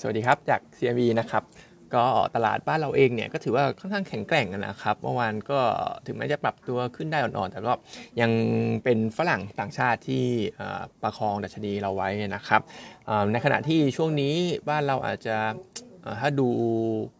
สวัสดีครับ จาก CME นะครับ ก็ตลาดบ้านเราเองเนี่ยก็ถือว่าค่อนข้างแข็งแกร่งนะครับ เมื่อวานก็ถึงแม้จะปรับตัวขึ้นได้อ่อนๆ แต่ก็ยังเป็นฝรั่งต่างชาติที่ประคองดัชนีเราไว้นะครับ ในขณะที่ช่วงนี้บ้านเราอาจจะถ้าดู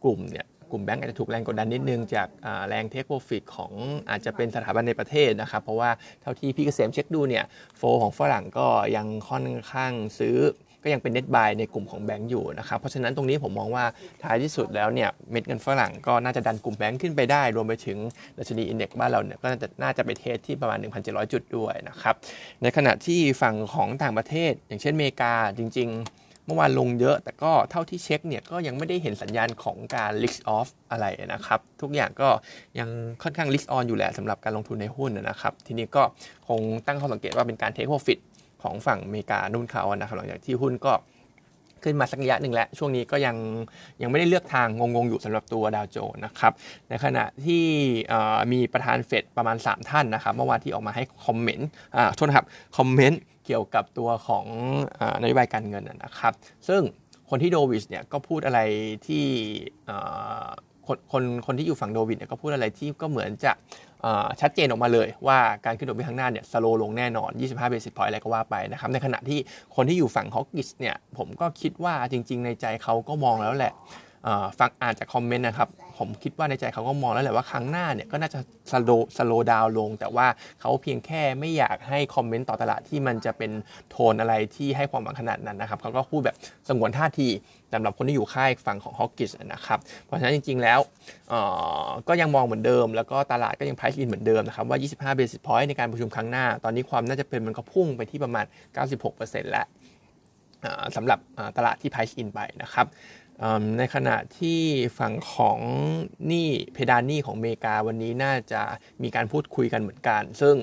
กลุ่มเนี่ยกลุ่มแบงก์อาจจะถูกแรงกดดันนิดนึงจากแรงเทคโปรฟิตของอาจจะเป็นสถาบันในประเทศนะครับ เพราะว่าเท่าที่พี่เกษมเช็คดูเนี่ยโฟของฝรั่งก็ยังค่อนข้างซื้อ ก็ยังเป็น net buy ในกลุ่มของแบงก์อยู่นะครับ เพราะฉะนั้นตรงนี้ผมมองว่าท้ายที่สุดแล้วเนี่ยเม็ดเงินฝรั่งก็น่าจะดันกลุ่มแบงก์ขึ้นไปได้ รวมไปถึงดัชนี index บ้านเราเนี่ยก็น่าจะน่าจะไป test ที่ประมาณ 1,700 จุดด้วยนะครับ ในขณะที่ฝั่งของต่างประเทศ อย่างเช่นอเมริกาจริง ๆ เมื่อวานลงเยอะ แต่ก็เท่าที่เช็คเนี่ยก็ยังไม่ได้เห็นสัญญาณของการ risk off อะไรนะครับ ทุกอย่างก็ยังค่อนข้าง risk on อยู่แหละสำหรับการลงทุนในหุ้นนะครับ ทีนี้ก็คงตั้งข้อสังเกตว่าเป็นการ take profit ของฝั่งอเมริกานุ่นเขานะครับหลังจากที่หุ้นก็ขึ้นมาสักระยะหนึ่งแล้ว ช่วงนี้ก็ยังยังไม่ได้เลือกทางงงๆอยู่สำหรับตัวดาวโจนนะครับ ในขณะที่มีประธานเฟดประมาณ 3 ท่านนะครับเมื่อวานที่ออกมาให้คอมเมนต์อ่าโทษครับคอมเมนต์เกี่ยวกับตัวของนโยบายการเงินนะครับ ซึ่งคนที่โดวิชเนี่ยก็พูดอะไรที่ คนคนคนที่อยู่ฝั่งโดวิดเนี่ยก็พูดอะไรที่ก็เหมือนจะชัดเจนออกมาเลย ว่าการขึ้นดอกเบี้ยข้างหน้าเนี่ย slow ลงแน่นอน 25 basis point อะไรก็ว่าไปนะครับ ในขณะที่คนที่อยู่ฝั่ง hawkish เนี่ยผมก็คิดว่าจริง ๆ ในใจเขาก็มองแล้วแหละ ฟังอ่านจาก comment นะครับ ผมคิดว่าในใจเขาก็มองแล้วแหละว่าครั้งหน้าเนี่ยก็น่าจะ slow slow down ลง แต่ว่าเขาเพียงแค่ไม่อยากให้ comment ต่อตลาดที่มันจะเป็นโทนอะไรที่ให้ความหวังขนาดนั้นนะครับ เขาก็พูดแบบสงวนท่าทีสำหรับคนที่อยู่ค่ายฝั่งของ hawkish นะครับ เพราะฉะนั้นจริง ๆ แล้วก็ยังมองเหมือนเดิม แล้วก็ตลาดก็ยัง price in เหมือนเดิมนะครับว่า 25 basis point ในการประชุมครั้งหน้า ตอนนี้ความน่าจะเป็นมันก็พุ่งไปที่ประมาณ 96%แล้วสำหรับตลาดที่ price in ไปนะครับ ในขณะที่ฝั่งของหนี้เพดานหนี้ของอเมริกาวันนี้น่าจะมีการพูดคุยกันเหมือนกัน ซึ่ง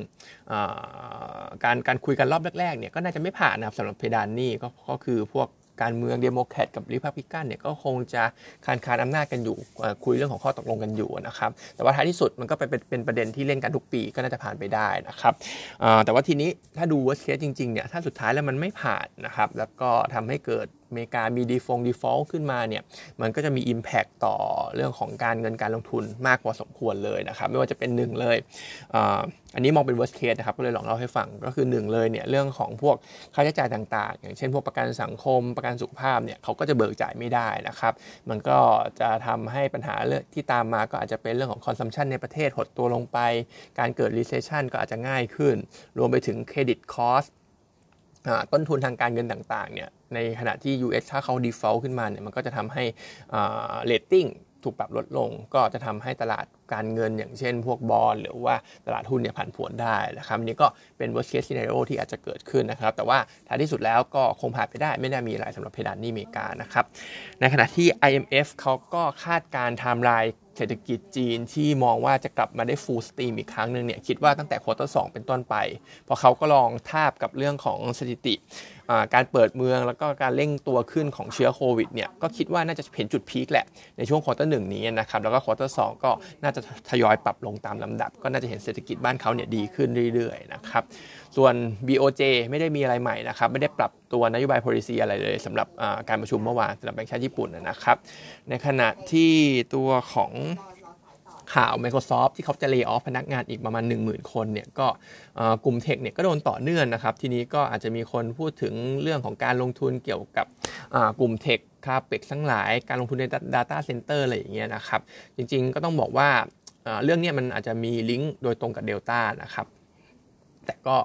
การการคุยกันรอบแรกๆเนี่ยก็น่าจะไม่ผ่านนะครับสำหรับเพดานหนี้ก็ก็คือพวกการเมืองเดโมแครตกับริพับลิกันเนี่ยก็คงจะคานคานอำนาจกันอยู่คุยเรื่องของข้อตกลงกันอยู่นะครับแต่ว่าท้ายที่สุดมันก็เป็นเป็นประเด็นที่เล่นกันทุกปีก็น่าจะผ่านไปได้นะครับแต่ว่าทีนี้ถ้าดูว่าเคสจริงๆเนี่ยถ้าสุดท้ายแล้วมันไม่ผ่านนะครับแล้วก็ทำให้เกิด อเมริกามี default default ขึ้นมาเนี่ยมันก็จะมี impact ต่อเรื่องของการเงินการลงทุนมากพอสมควรเลยนะครับ ไม่ว่าจะเป็นหนึ่งเลยอันนี้มองเป็น worst case นะครับก็เลยลองเล่าให้ฟังก็คือหนึ่งเลยเนี่ยเรื่องของพวกค่าใช้จ่ายต่างๆ อย่างเช่นพวกประกันสังคมประกันสุขภาพเนี่ยเขาก็จะเบิกจ่ายไม่ได้นะครับ มันก็จะทำให้ปัญหาเรื่องที่ตามมาก็อาจจะเป็นเรื่องของ consumption ในประเทศหดตัวลงไป การเกิด recession ก็อาจจะง่ายขึ้น รวมไปถึง credit cost ต้นทุนทางการเงินต่างๆเนี่ยในขณะที่ US ถ้าเขา default ขึ้นมาเนี่ยมันก็จะทำให้ rating ถูกปรับลดลงก็จะทำให้ตลาดการเงินอย่างเช่น พวกบอลหรือว่าตลาดหุ้นเนี่ยผันผวนได้นะครับนี่ก็เป็น worst case scenario ที่อาจจะเกิดขึ้นนะครับ แต่ว่าท้ายที่สุดแล้วก็คงผ่านไปได้ไม่ได้มีอะไรสำหรับเพดานนี่อเมริกานะครับ ในขณะที่ IMF เขาก็คาดการณ์ไลน์ เศรษฐกิจจีนที่มองว่าจะกลับมาได้ full steam อีกครั้งหนึ่งเนี่ยคิดว่าตั้งแต่ควอเตอร์สเป็นต้นไป พอเขาก็ลองทาบกับเรื่องของสถิติ การเปิดเมืองแล้วก็การเร่งตัวขึ้นของเชื้อโควิดเนี่ยก็คิดว่าน่าจะเห็นจุด peak แหละ ในช่วง quarter หนึ่งนี้นะครับแล้วก็ควอเตอร์สก็น่าจะทยอยปรับลงตามลำดับ ก็น่าจะเห็นเศรษฐกิจบ้านเขาเนี่ยดีขึ้นเรื่อยๆนะครับส่วน BOJ ไม่ได้มีอะไรใหม่นะครับไม่ได้ปรับตัวนโยบาย policy อะไรเลยสำหรับการประชุมเมื่อวานสำหรับแบงก์ชาติญี่ปุ่นนะครับในขณะที่ตัวของ ข่าว Microsoft ที่เขาจะ lay off พนักงานอีกประมาณ 10,000 คนเนี่ยก็กลุ่ม tech เนี่ยก็โดนต่อเนื่องนะครับ ทีนี้ก็อาจจะมีคนพูดถึงเรื่องของการลงทุนเกี่ยวกับกลุ่ม tech CAPEX ทั้งหลาย การลงทุนใน Data Center อะไรอย่างเงี้ยนะครับ จริงๆก็ต้องบอกว่าเรื่องนี้มันอาจจะมีลิงก์โดยตรงกับ Delta นะครับ แต่ก็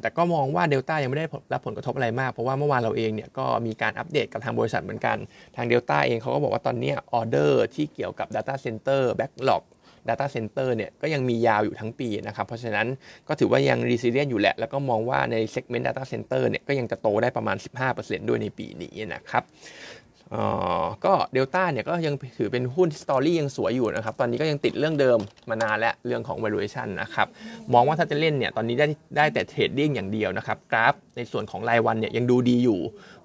แต่ก็มองว่าเดลต้ายังไม่ได้รับผลกระทบอะไรมาก เพราะว่าเมื่อวานเราเองเนี่ยก็มีการอัปเดตกับทางบริษัทเหมือนกัน ทางเดลต้าเองเขาก็บอกว่าตอนนี้ออเดอร์ที่เกี่ยวกับ Data Center Backlog Data Center เนี่ยก็ยังมียาวอยู่ทั้งปีนะครับ เพราะฉะนั้นก็ถือว่ายัง resilient อยู่แหละ แล้วก็มองว่าใน segment Data Center เนี่ยก็ยังจะโตได้ประมาณ 15%ด้วยในปีนี้นะครับ ก็เดลต้าเนี่ยก็ยังถือเป็นหุ้น story ยังสวยอยู่นะครับ ตอนนี้ก็ยังติดเรื่องเดิมมานานและเรื่องของ valuation นะครับ มองว่าถ้าจะเล่นเนี่ยตอนนี้ได้ได้แต่ trading อย่างเดียวนะครับ กราฟในส่วนของรายวันเนี่ยยังดูดีอยู่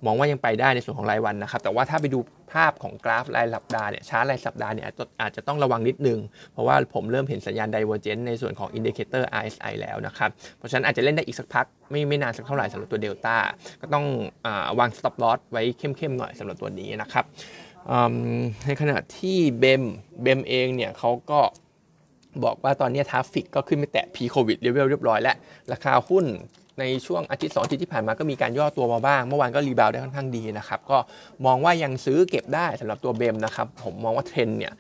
มองว่ายังไปได้ในส่วนของรายวันนะครับ แต่ว่าถ้าไปดู ภาพของกราฟรายสัปดาห์เนี่ยชาร์ตรายสัปดาห์เนี่ยอาจจะต้องระวังนิดนึง เพราะว่าผมเริ่มเห็นสัญญาณ divergence ในส่วนของ indicator RSI แล้วนะครับ เพราะฉะนั้นอาจจะเล่นได้อีกสักพัก ไม่ไม่นานสักเท่าไหร่สำหรับตัวเดลต้าก็ต้องวาง stop loss ไว้เข้มๆหน่อยสำหรับตัวนี้นะครับในขณะที่ BEM BEM เองเนี่ยเขาก็บอกว่าตอนนี้ traffic ก็ขึ้นไปแตะ p ีโควิดเลเวลเรียบร้อยแล้ว ราคาหุ้น ในช่วงอาทิตย์สองอาทิตย์ที่ผ่านมาก็มีการย่อตัวมาบ้าง เมื่อวานก็ rebound ได้ค่อนข้างดีนะครับก็มองว่ายังซื้อเก็บได้สำหรับตัว BEM นะครับผมมองว่าเทรนเนี่ย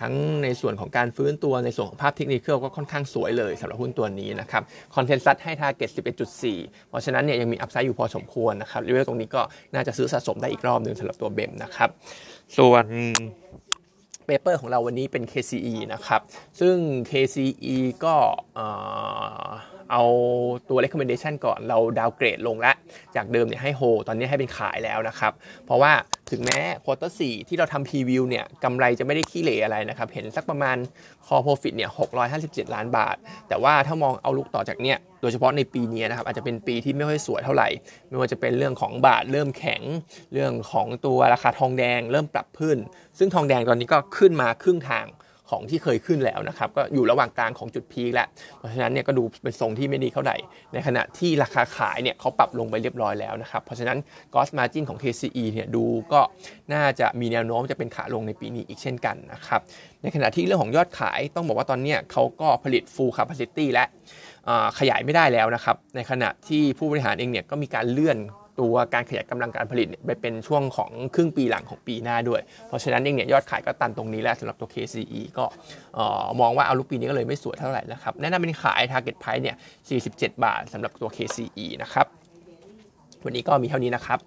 ทั้งในส่วนของการฟื้นตัวในส่วนของภาพเทคนิคก็ค่อนข้างสวยเลยสำหรับหุ้นตัวนี้นะครับ consensus ให้ target 11.4 เพราะฉะนั้นเนี่ยยังมี upside อยู่พอสมควรนะครับเลเวลตรงนี้ก็น่าจะซื้อสะสมได้อีกรอบหนึ่งสำหรับตัว BEM นะครับส่วน paper ของเราวันนี้เป็น KCE นะครับ ซึ่ง KCE ก็ เอาตัว recommendation ก่อนเรา downgrade ลงแล้วจากเดิมเนี่ยให้โฮตอนนี้ให้เป็นขายแล้วนะครับ เพราะว่าถึงแม้ quarter สี่ที่เราทำ preview เนี่ยกำไรจะไม่ได้ขี้เหร่อะไรนะครับ เห็นสักประมาณ core profit เนี่ย657 ล้านบาท แต่ว่าถ้ามอง outlook ต่อจากเนี้ยโดยเฉพาะในปีนี้นะครับอาจจะเป็นปีที่ไม่ค่อยสวยเท่าไหร่ ไม่ว่าจะเป็นเรื่องของบาทเริ่มแข็ง เรื่องของตัวราคาทองแดง เริ่มปรับขึ้น ซึ่งทองแดงตอนนี้ก็ขึ้นมาครึ่งทาง ของที่เคยขึ้นแล้วนะครับก็อยู่ระหว่างกลางของจุด peak แล้วเพราะฉะนั้นเนี่ยก็ดูเป็นทรงที่ไม่ดีเท่าไหร่ในขณะที่ราคาขายเนี่ยเขาปรับลงไปเรียบร้อยแล้วนะครับเพราะฉะนั้นกอสมาจินของ KCE เนี่ยดูก็น่าจะมีแนวโน้มจะเป็นขาลงในปีนี้อีกเช่นกันนะครับในขณะที่เรื่องของยอดขายต้องบอกว่าตอนนี้เขาก็ผลิต full capacity และขยายไม่ได้แล้วนะครับในขณะที่ผู้บริหารเองเนี่ยก็มีการเลื่อน ตัวการขยายกำลังการผลิตไปเป็นช่วงของครึ่งปีหลังของปีหน้าด้วย เพราะฉะนั้นเองเนี่ยยอดขายก็ตันตรงนี้แล้วสำหรับตัว KCE ก็มองว่าเอาลุกปีนี้ก็เลยไม่สวยเท่าไหร่นะครับแนะนำเป็นขาย target price เนี่ย47 บาทสำหรับตัว KCE นะครับวันนี้ก็มีเท่านี้นะครับ